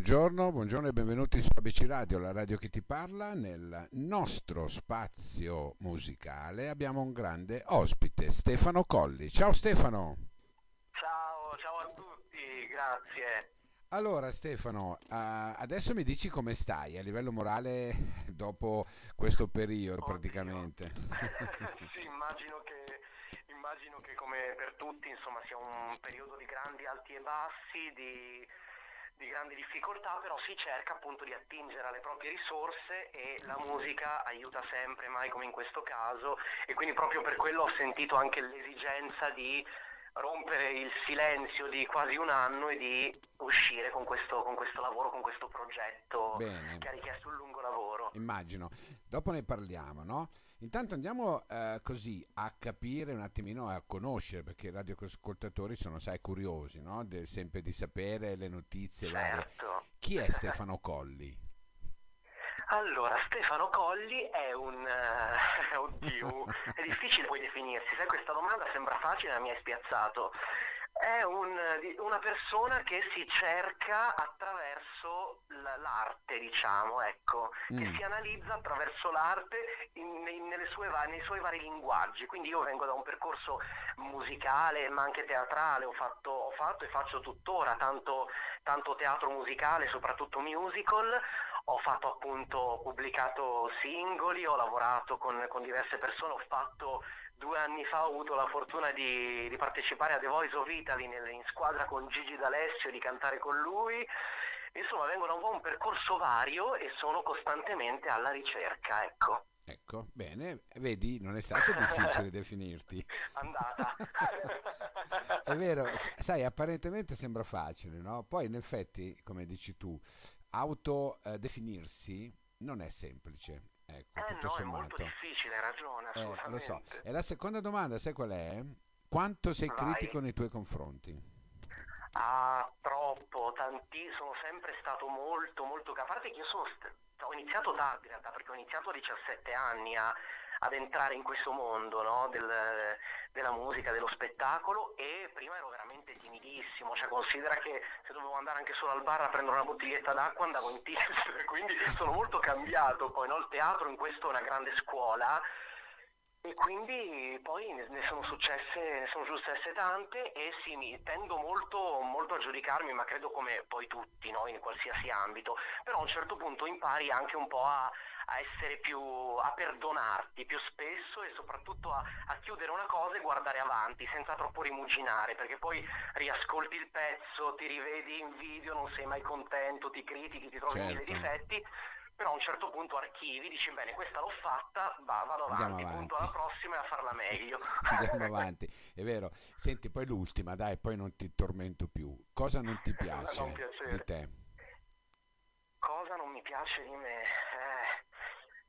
Buongiorno, buongiorno e benvenuti su ABC Radio, la radio che ti parla. Nel nostro spazio musicale abbiamo un grande ospite, Stefano Colli. Ciao Stefano. Ciao, ciao a tutti, grazie. Allora Stefano, uh, adesso mi dici come stai a livello morale dopo questo periodo Oddio. praticamente. sì, immagino che, immagino che come per tutti insomma, sia un periodo di grandi alti e bassi, di, di grandi difficoltà, però si cerca appunto di attingere alle proprie risorse e la musica aiuta sempre, mai come in questo caso, e quindi proprio per quello ho sentito anche l'esigenza di rompere il silenzio di quasi un anno e di uscire con questo, con questo lavoro, con questo progetto Bene. che ha richiesto un lungo lavoro. Immagino, dopo ne parliamo, no? Intanto andiamo eh, così a capire un attimino, a conoscere, perché i radioascoltatori sono, sai, curiosi, no? De- sempre di sapere le notizie varie. Certo. Chi è Stefano Colli? Allora, Stefano Colli è un... eh, oddio, è difficile poi definirsi, sai questa domanda sembra facile ma mi hai spiazzato. È un- una persona che si cerca attraverso l'arte, diciamo, ecco, che Mm. si analizza attraverso l'arte in- in- nelle sue nei suoi vari linguaggi. Quindi io vengo da un percorso musicale ma anche teatrale, ho fatto, ho fatto e faccio tuttora tanto, tanto teatro musicale, soprattutto musical. Ho fatto appunto, ho pubblicato singoli, ho lavorato con, con diverse persone, ho fatto due anni fa, ho avuto la fortuna di, di partecipare a The Voice of Italy nel- in squadra con Gigi D'Alessio di cantare con lui. Insomma, vengo da un po' un percorso vario e sono costantemente alla ricerca, ecco. Ecco, bene, vedi, non è stato difficile definirti. Andata. È vero, sai, apparentemente sembra facile, no? Poi in effetti, come dici tu, autodefinirsi non è semplice. Ecco, Eh tutto no, è molto sommato. difficile, hai ragione, Eh, lo so. assolutamente. E la seconda domanda, sai qual è? Quanto sei Vai. critico nei tuoi confronti? Ah, troppo, tanti, sono sempre stato molto, molto, a parte che io sono, ho iniziato tardi in realtà, perché ho iniziato a 17 anni a- ad entrare in questo mondo, no, del- della musica, dello spettacolo e prima ero veramente timidissimo, cioè considera che se dovevo andare anche solo al bar a prendere una bottiglietta d'acqua andavo in tilt, quindi sono molto cambiato, poi no, il teatro in questo è una grande scuola e quindi poi ne, sono successe, ne sono successe tante e sì, mi tendo molto, molto a giudicarmi, ma credo come poi tutti, no? in qualsiasi ambito, però a un certo punto impari anche un po' a, a essere più, a perdonarti più spesso e soprattutto a, a chiudere una cosa e guardare avanti senza troppo rimuginare, perché poi riascolti il pezzo, ti rivedi in video, non sei mai contento, ti critichi, ti trovi mille Certo. difetti, però a un certo punto archivi, dici bene, questa l'ho fatta, va, vado Andiamo avanti, punto avanti. alla prossima e a farla meglio. Andiamo avanti, è vero. Senti, poi l'ultima, dai, poi non ti tormento più. Cosa non ti piace Non di te? Cosa non mi piace di me? Eh,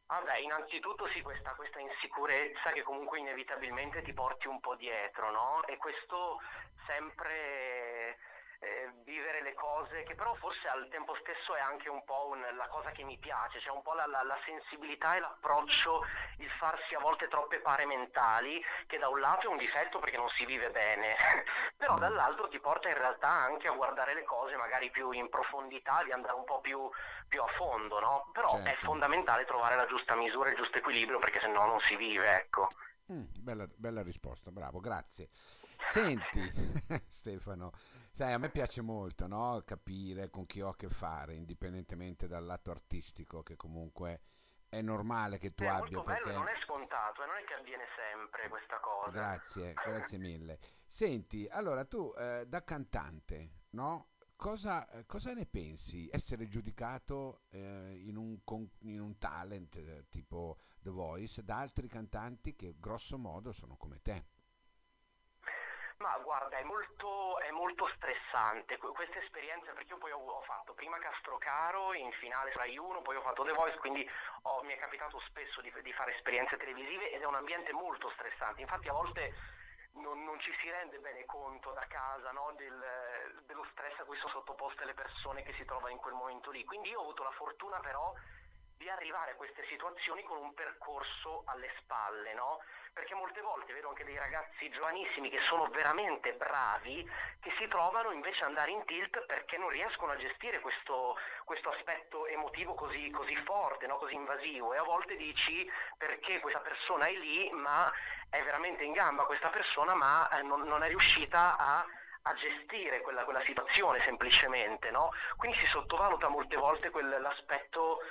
Vabbè, innanzitutto sì, questa, questa insicurezza che comunque inevitabilmente ti porti un po' dietro, no? E questo sempre eh, vivere le cose, che però forse al tempo stesso è anche un po' un- la cosa che mi piace, cioè un po' la, la- la sensibilità e l'approccio, il farsi a volte troppe pare mentali, che da un lato è un difetto perché non si vive bene, però dall'altro ti porta in realtà anche a guardare le cose magari più in profondità, di andare un po' più, più a fondo, no? Però è Certo. fondamentale trovare la giusta misura e il giusto equilibrio perché sennò non si vive, ecco. Mm, bella, bella risposta, bravo, grazie. Senti, Stefano, sai, a me piace molto, no? Capire con chi ho a che fare, indipendentemente dal lato artistico, che comunque è normale che tu è abbia, molto bello perché... e non è scontato, e non è che avviene sempre questa cosa. Grazie, grazie mille. Senti, allora tu eh, da cantante, no? Cosa, eh, cosa ne pensi? Essere giudicato eh, in, un, con- in un talent eh, tipo The Voice da altri cantanti che grosso modo sono come te. Ma guarda, è molto, è molto stressante que- questa esperienza perché io poi ho, ho fatto prima Castrocaro in finale Rai 1, poi ho fatto The Voice, quindi ho- mi è capitato spesso di, di fare esperienze televisive ed è un ambiente molto stressante. Infatti a volte non, non ci si rende bene conto da casa no, del- dello stress a cui sono sottoposte le persone che si trovano in quel momento lì. Quindi io ho avuto la fortuna però di arrivare a queste situazioni con un percorso alle spalle, no? Perché molte volte vedo anche dei ragazzi giovanissimi che sono veramente bravi, che si trovano invece ad andare in tilt perché non riescono a gestire questo, questo aspetto emotivo così, così forte, no? così invasivo. E a volte dici perché questa persona è lì, ma è veramente in gamba questa persona, ma eh, non, non è riuscita a a gestire quella, quella situazione semplicemente, no? Quindi si sottovaluta molte volte quel, l'aspetto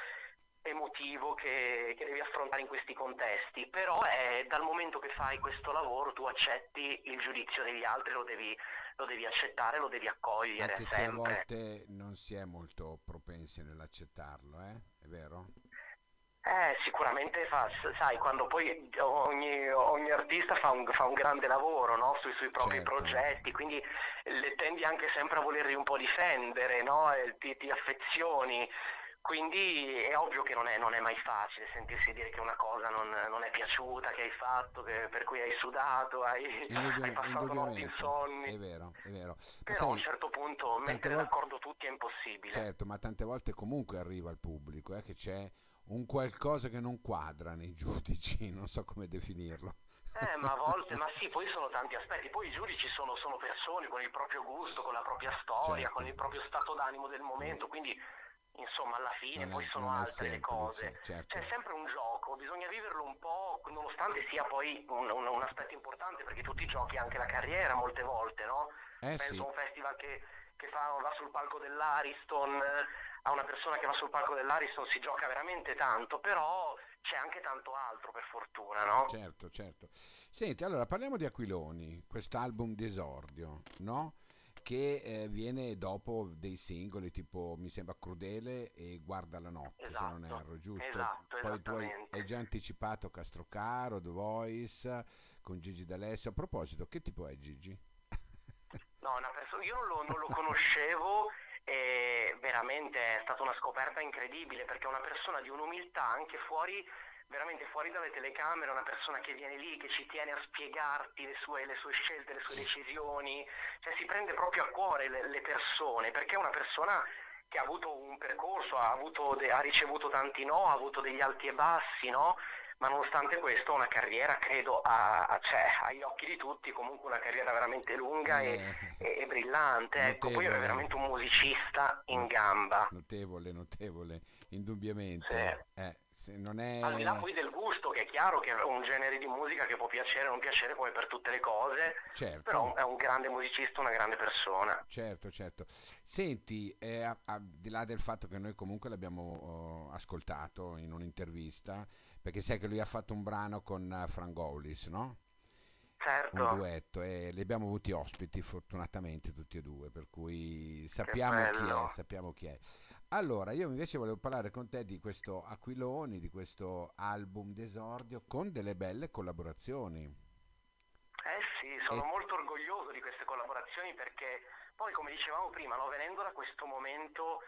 emotivo che, che, devi affrontare in questi contesti, però è dal momento che fai questo lavoro tu accetti il giudizio degli altri, lo devi, lo devi accettare, lo devi accogliere. Anche se a volte non si è molto propensi nell'accettarlo, eh? è vero? Eh, sicuramente fa, sai, quando poi ogni, ogni artista fa un, fa un, grande lavoro no? sui suoi propri certo. progetti, quindi le tendi anche sempre a volerli un po' difendere, no? ti, ti affezioni. Quindi è ovvio che non è, non è, mai facile sentirsi dire che una cosa non, non è piaciuta, che hai fatto, che, per cui hai sudato, hai, hai passato notti insonni. È vero, è vero. Però sai, a un certo punto mettere volte... d'accordo tutti è impossibile. Certo, ma tante volte comunque arriva al pubblico eh, che c'è un qualcosa che non quadra nei giudici, non so come definirlo. Eh, ma a volte, ma sì, poi sono tanti aspetti. Poi i giudici sono, sono persone con il proprio gusto, con la propria storia, certo. con il proprio stato d'animo del momento, quindi insomma alla fine non poi è, sono altre semplice, le cose. Certo. C'è sempre un gioco, bisogna viverlo un po', nonostante sia poi un, un, un aspetto importante, perché tutti giochi anche la carriera molte volte, no? Eh, Penso sì. a un festival che, che fa, va sul palco dell'Ariston a una persona che va sul palco dell'Ariston si gioca veramente tanto, però c'è anche tanto altro per fortuna, no? Certo, certo. Senti, allora parliamo di Aquiloni, quest'album d'esordio, no? Che eh, viene dopo dei singoli tipo mi sembra Crudele e Guarda la notte, esatto, se non esatto, erro, giusto? Esatto, Poi tu hai, hai, già anticipato Castrocaro, The Voice con Gigi D'Alessio. A proposito, che tipo è Gigi? No, persona, io non lo, non lo conoscevo e veramente è stata una scoperta incredibile perché è una persona di un'umiltà anche fuori veramente fuori dalle telecamere, una persona che viene lì, che ci tiene a spiegarti le sue, le sue scelte, le sue decisioni, cioè si prende proprio a cuore le, le persone, perché è una persona che ha avuto un percorso, ha, avuto de- ha ricevuto tanti no, ha avuto degli alti e bassi, no? ma nonostante questo una carriera credo a, a, cioè, agli occhi di tutti comunque una carriera veramente lunga eh, e, e, e, brillante notevole. ecco poi è veramente un musicista in gamba notevole notevole indubbiamente sì. eh, se non è... al di là poi del gusto che è chiaro che è un genere di musica che può piacere o non piacere come per tutte le cose certo. però è un grande musicista una grande persona certo certo senti eh, a, a, di là del fatto che noi comunque l'abbiamo oh, ascoltato in un'intervista perché sai che lui ha fatto un brano con uh, Frangolis, no? Certo. Un duetto e li abbiamo avuti ospiti fortunatamente tutti e due, per cui sappiamo chi è, sappiamo chi è. Allora, io invece volevo parlare con te di questo Aquiloni, di questo album d'esordio con delle belle collaborazioni. Eh sì, sono e... molto orgoglioso di queste collaborazioni perché poi, come dicevamo prima, no, venendo da questo momento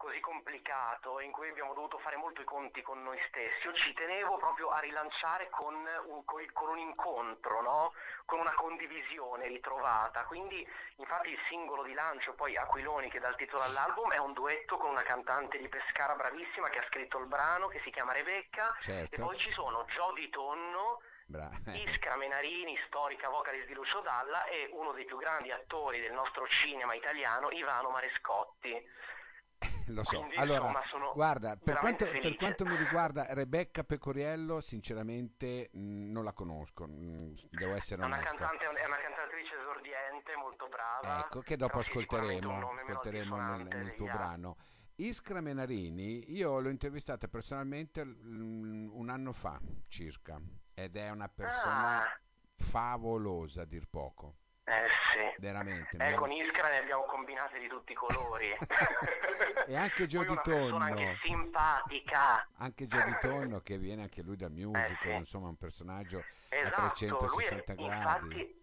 così complicato in cui abbiamo dovuto fare molto i conti con noi stessi, io ci tenevo proprio a rilanciare con un, con un incontro, no? con una condivisione ritrovata. Quindi infatti il singolo di lancio, poi Aquiloni che dà il titolo all'album, è un duetto con una cantante di Pescara bravissima che ha scritto il brano, che si chiama Rebecca, certo. e poi ci sono Jody Tonno, Bra- Iskra Menarini, storica vocalist di Lucio Dalla, e uno dei più grandi attori del nostro cinema italiano, Ivano Marescotti. Lo so. Quindi, allora, insomma, sono guarda, per quanto, per quanto mi riguarda, Rebecca Pecoriello, sinceramente mh, non la conosco, mh, devo essere È una, onesto. cantante, è una cantatrice esordiente, molto brava. Ecco, che dopo ascolteremo, ascolteremo nel, nel tuo altri. brano. Iskra Menarini, io l'ho intervistata personalmente un anno fa circa ed è una persona Ah. favolosa a dir poco, Eh sì. veramente. Eh, con Iskra ne abbiamo combinate di tutti i colori. E anche una persona Tonno. anche simpatica. Anche Jody Tonno che viene anche lui dal musical, sì. insomma un personaggio a Esatto, è, 360 gradi. infatti,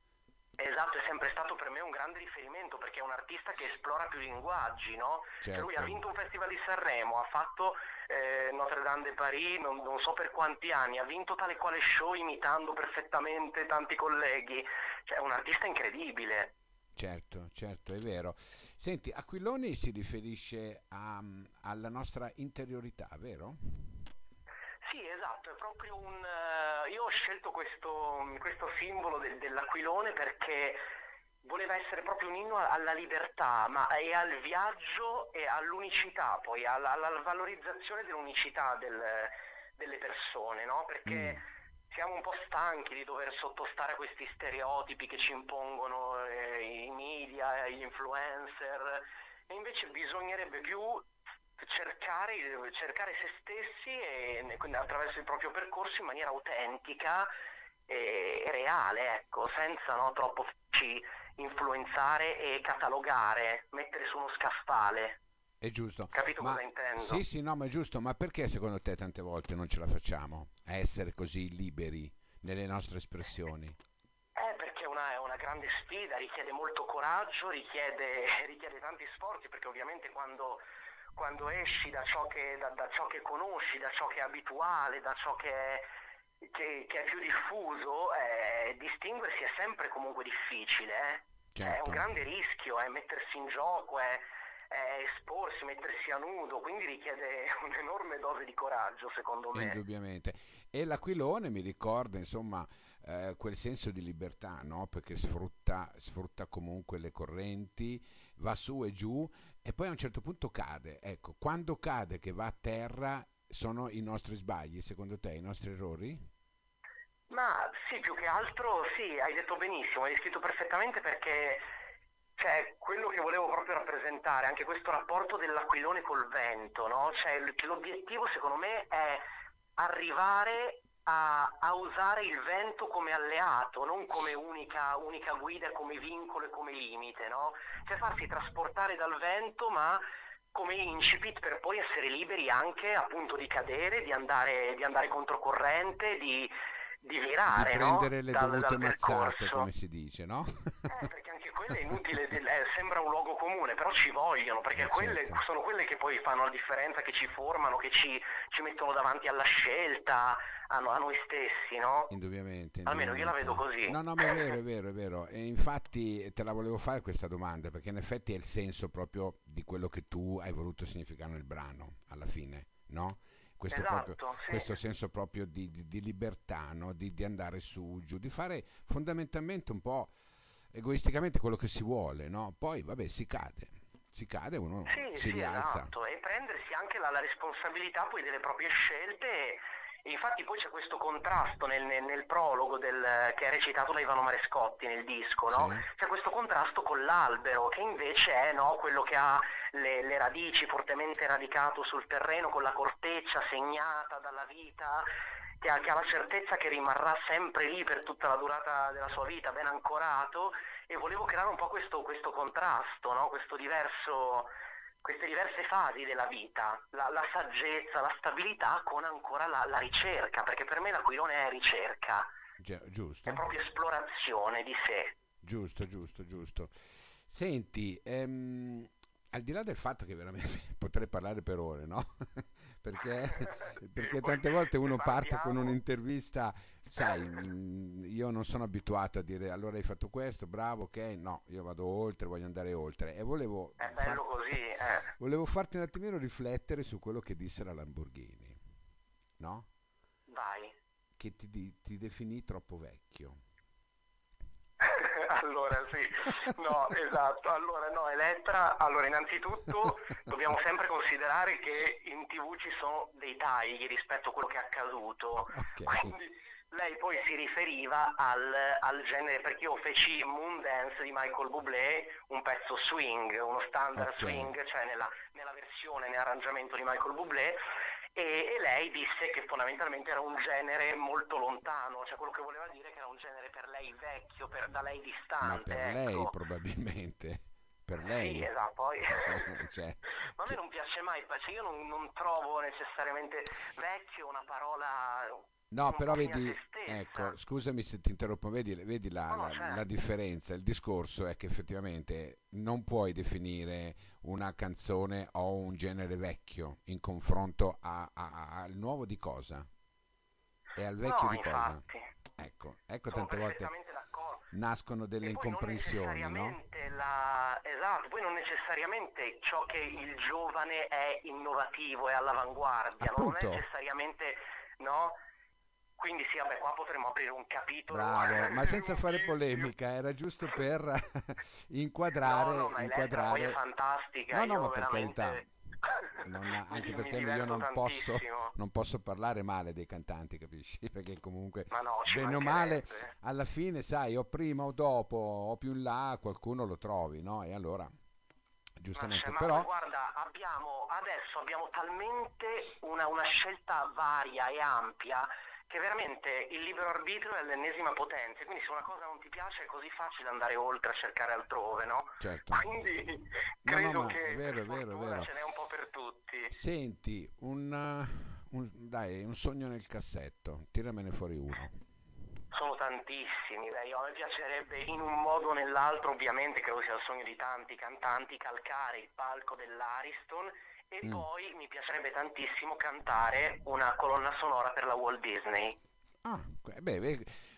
esatto, è sempre stato per me un grande riferimento perché è un artista che esplora più linguaggi, no? Certo. Lui ha vinto un festival di Sanremo, ha fatto eh, Notre Dame de Paris, non, non so per quanti anni, ha vinto tale e quale show imitando perfettamente tanti colleghi, cioè è un artista incredibile. Certo, certo, è vero. Senti, Aquiloni si riferisce a- alla nostra interiorità, vero? Sì, esatto, è proprio un... eh, io ho scelto questo, questo simbolo del- dell'aquilone perché voleva essere proprio un inno alla libertà, ma e al viaggio e all'unicità, poi alla, alla valorizzazione dell'unicità del- delle persone, no? Mm, Perché siamo un po' stanchi di dover sottostare a questi stereotipi che ci impongono eh, i media, gli influencer, e invece bisognerebbe più cercare, cercare se stessi e quindi attraverso il proprio percorso in maniera autentica e, e reale, ecco, senza no, troppo influenzare e catalogare, mettere su uno scaffale. è giusto. Capito Ma cosa sì, intendo? sì, no, ma è giusto. Ma perché secondo te tante volte non ce la facciamo a essere così liberi nelle nostre espressioni? Eh, perché è una, è una grande sfida, richiede molto coraggio, richiede, richiede tanti sforzi, perché ovviamente quando, quando esci da ciò che, da, da ciò che conosci, da ciò che è abituale, da ciò che è, che, che è più diffuso, eh, distinguersi è sempre comunque difficile, eh. È un Certo. grande rischio, è mettersi in gioco, è, è esporsi, mettersi a nudo, quindi richiede un'enorme dose di coraggio, secondo me. Indubbiamente. E l'aquilone mi ricorda, insomma, eh, quel senso di libertà, no? Perché sfrutta, sfrutta comunque le correnti, va su e giù e poi a un certo punto cade. Ecco, quando cade che va a terra sono i nostri sbagli, secondo te, i nostri errori? Ma sì, più che altro sì, hai detto benissimo, hai descritto perfettamente perché cioè, quello che volevo proprio rappresentare, anche questo rapporto dell'aquilone col vento, no? Cioè, l'obiettivo secondo me è arrivare a, a usare il vento come alleato, non come unica, unica guida, come vincolo e come limite, no? Cioè farsi trasportare dal vento, ma come incipit per poi essere liberi anche appunto di cadere, di andare, di andare controcorrente, di, di Di virare, no? prendere le Dal, dovute dal mazzate, percorso. come si dice, no? Eh, perché anche quelle è inutile, del- eh, sembra un luogo comune, però ci vogliono, perché Eh, quelle certo. sono quelle che poi fanno la differenza, che ci formano, che ci, ci mettono davanti alla scelta, a, no- a noi stessi, no? Indubbiamente, Almeno io la vedo indubbiamente. così. No, no, ma è vero, è vero, è vero. E infatti te la volevo fare questa domanda, perché in effetti è il senso proprio di quello che tu hai voluto significare nel brano, alla fine, no? Questo, proprio, Esatto, sì. questo senso proprio di, di- di libertà, no? Di, di andare su, giù, di fare fondamentalmente un po' egoisticamente quello che si vuole, no? Poi, vabbè, si cade, si cade, uno Sì, si sì, rialza. esatto, e prendersi anche la, la responsabilità poi delle proprie scelte. E, infatti poi c'è questo contrasto nel, nel- nel prologo del- che è recitato da Ivano Marescotti nel disco, Sì, no? C'è questo contrasto con l'albero, che invece è no, quello che ha le, le radici fortemente radicato sul terreno, con la corteccia segnata dalla vita, che ha, che ha la certezza che rimarrà sempre lì per tutta la durata della sua vita, ben ancorato e volevo creare un po' questo, questo contrasto, no? Questo diverso, queste diverse fasi della vita, la, la saggezza, la stabilità con ancora la, la ricerca, perché per me l'aquilone è ricerca, Gi- è giusto? proprio esplorazione di sé. Giusto, giusto, giusto. Senti, ehm, al di là del fatto che veramente potrei parlare per ore, no? Perché, perché tante volte uno parte con un'intervista, sai, mm, io non sono abituato a dire allora hai fatto questo, bravo, ok, no, io vado oltre, voglio andare oltre e volevo, far- così, eh. volevo farti un attimino riflettere su quello che disse la Lamborghini, no? Vai. Che ti, ti definì troppo vecchio. Allora sì, no, esatto. Allora no, Elettra, allora innanzitutto dobbiamo sempre considerare che in TV ci sono dei tagli rispetto a quello che è accaduto. Ok, Quindi lei poi si riferiva al, al genere, perché io feci Moondance di Michael Bublé, un pezzo swing, uno standard ok, swing, cioè nella, nella versione, nell'arrangiamento di Michael Bublé, e, e lei disse che fondamentalmente era un genere molto lontano, cioè quello che voleva dire che era un genere per lei vecchio, per, da lei ma distante, per lei ecco. probabilmente, per Sì, lei, esatto, poi... cioè, Ma a me non piace mai, cioè io non, non trovo necessariamente vecchio una parola No, però vedi, ecco, scusami se ti interrompo, vedi, vedi la, No, la- la certo. differenza, il discorso è che effettivamente non puoi definire una canzone o un genere vecchio in confronto a- a- a- al nuovo di cosa e al vecchio No, di cosa. infatti, Ecco, ecco sono tante volte nascono delle incomprensioni, no? la... Esatto, poi non necessariamente ciò che il giovane è innovativo e all'avanguardia, no? non è Appunto, necessariamente no? Quindi sì, vabbè, qua potremmo aprire un capitolo. Bravo, ma senza fare polemica, era giusto per inquadrare, No, no, ma poi è inquadrare. fantastica, No, no, ma per veramente... carità, mi- anche perché io non posso, non posso parlare male dei cantanti, capisci? Perché comunque, Ma no, bene o male, alla fine, sai, o prima o dopo, o più in là, qualcuno lo trovi, no? E allora, Ma, giustamente, ma però, guarda, abbiamo, adesso abbiamo talmente una, una scelta varia e ampia che veramente il libero arbitrio è l'ennesima potenza. Quindi se una cosa non ti piace è così facile andare oltre a cercare altrove, no? certo. Quindi No, credo no, ma che vero, vero, vero. ce n'è un po' per tutti. Senti, un, uh, un- dai, un sogno nel cassetto, tiramene fuori uno. Sono tantissimi, dai, a me piacerebbe in un modo o nell'altro, ovviamente credo sia il sogno di tanti cantanti, calcare il palco dell'Ariston e Mm. poi piacerebbe tantissimo cantare una colonna sonora per la Walt Disney. Ah, beh,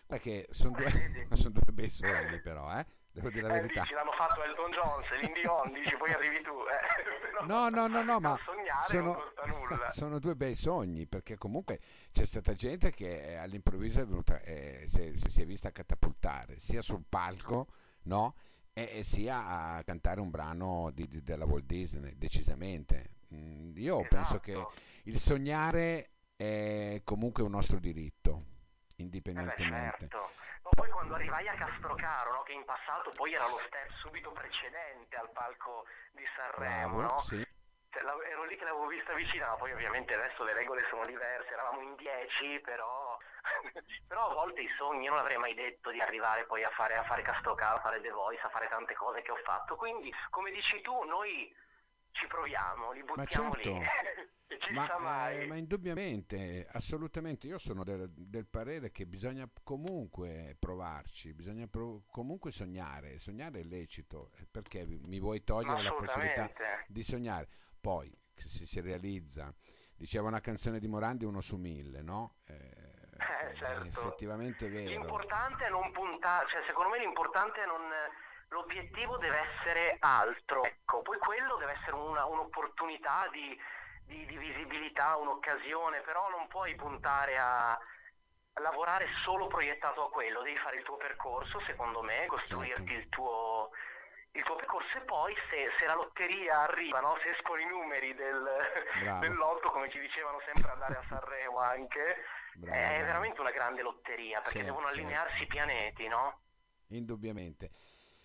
beh, che sono due, sono due bei sogni però, eh? Devo dire la Eh, verità. dici, l'hanno fatto Elton John, Celine Dion, dici poi arrivi tu. eh. No, no, no, no, ma sono, non costa nulla. sono due bei sogni perché comunque c'è stata gente che all'improvviso è venuta, eh, si, si- si è vista catapultare sia sul palco, no? E, e sia a cantare un brano di- di- della Walt Disney, decisamente. Mm, Io penso che Esatto. il sognare è comunque un nostro diritto, Eh beh, indipendentemente. certo. Ma poi quando arrivai a Castrocaro, no, che in passato poi era lo step subito precedente al palco di Sanremo, Bravo, no? sì. Cioè, ero lì che l'avevo vista vicina, ma poi ovviamente adesso le regole sono diverse, eravamo in 10, però, però a volte i sogni, non avrei mai detto di arrivare poi a fare, a fare Castrocaro, a fare The Voice, a fare tante cose che ho fatto, quindi come dici tu, noi ci proviamo, li Ma buttiamo certo. lì, e ci Ma, eh, ma indubbiamente, assolutamente, io sono del, del parere che bisogna comunque provarci, bisogna pro- comunque sognare, sognare è lecito, perché mi vuoi Ma togliere la possibilità di sognare? Poi, se si realizza, diceva una canzone di Morandi, uno su mille, no? Eh, Eh, certo. effettivamente è vero. L'importante è non puntare, cioè secondo me l'importante è non... L'obiettivo deve essere altro, ecco, poi quello deve essere una- un'opportunità di, di- di visibilità, un'occasione, però non puoi puntare a, lavorare solo proiettato a quello, devi fare il tuo percorso, secondo me, costruirti Certo. il tuo, il tuo percorso e poi se, se la lotteria arriva, no? se escono i numeri del, del lotto, come ci dicevano sempre andare a Sanremo anche, Bravo, è veramente una grande lotteria perché Sì, devono certo. allinearsi i pianeti, no? Indubbiamente.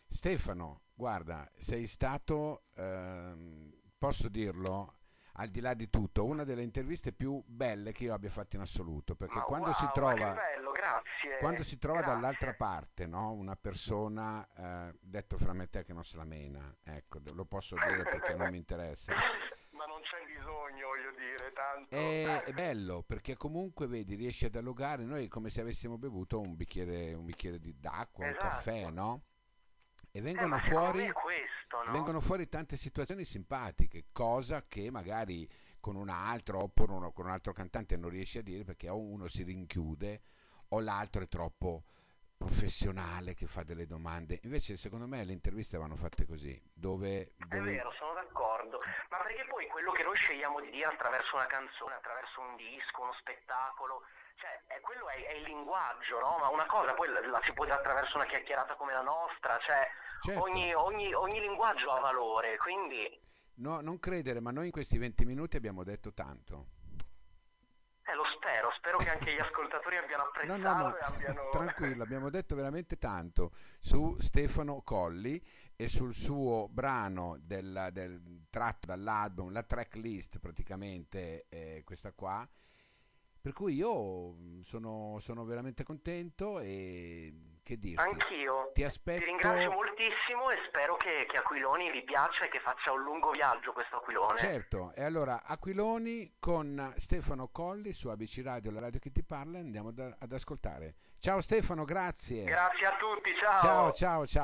Stefano, guarda, sei stato, ehm, posso dirlo, al di là di tutto, una delle interviste più belle che io abbia fatto in assoluto, perché Ma quando wow, si trova, bello, quando si trova grazie. dall'altra parte, no? una persona, eh, detto fra me e te, che non se la mena, ecco, lo posso dire perché non mi interessa. Ma non c'è bisogno, voglio dire, tanto. È, è bello perché comunque vedi, riesci a dialogare. Noi è come se avessimo bevuto un bicchiere, un bicchiere di, d'acqua, un Esatto. caffè, no? E Eh, vengono secondo fuori. è questo, no? vengono fuori tante situazioni simpatiche, cosa che magari con un altro oppure uno- con un altro cantante non riesci a dire perché o uno si rinchiude o l'altro è troppo professionale che fa delle domande. Invece secondo me le interviste vanno fatte così, dove, È dove- vero, sono d'accordo, ma perché poi quello che noi scegliamo di dire attraverso una canzone, attraverso un disco, uno spettacolo, cioè è, quello è, è il linguaggio, no? Ma una cosa poi la, si può dire attraverso una chiacchierata come la nostra, cioè Certo. ogni, ogni- ogni linguaggio ha valore, quindi No, non credere, ma noi in questi 20 minuti abbiamo detto tanto. eh, lo spero, spero che anche gli ascoltatori abbiano No, apprezzato no, ma e abbiano... tranquillo, abbiamo detto veramente tanto su Stefano Colli e sul suo brano del, del- tratto dall'album, la tracklist praticamente, eh, questa qua. Per cui io mh, sono, sono veramente contento e che dirti? Anch'io. Ti aspetto. Ti ringrazio moltissimo e spero che, che Aquiloni vi piaccia e che faccia un lungo viaggio questo Aquilone. Certo, e allora Aquiloni con Stefano Colli su ABC Radio, la radio che ti parla, andiamo da- ad ascoltare. Ciao Stefano, grazie. Grazie a tutti, ciao. Ciao, ciao, ciao.